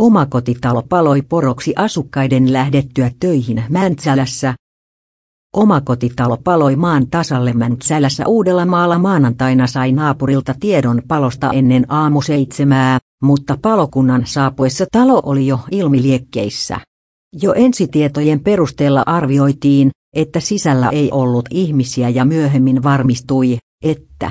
Omakotitalo paloi poroksi asukkaiden lähdettyä töihin Mäntsälässä. Omakotitalo paloi maan tasalle Mäntsälässä Uudellamaalla maanantaina sai naapurilta tiedon palosta ennen aamu seitsemää, mutta palokunnan saapuessa talo oli jo ilmiliekkeissä. Jo ensitietojen perusteella arvioitiin, että sisällä ei ollut ihmisiä ja myöhemmin varmistui, että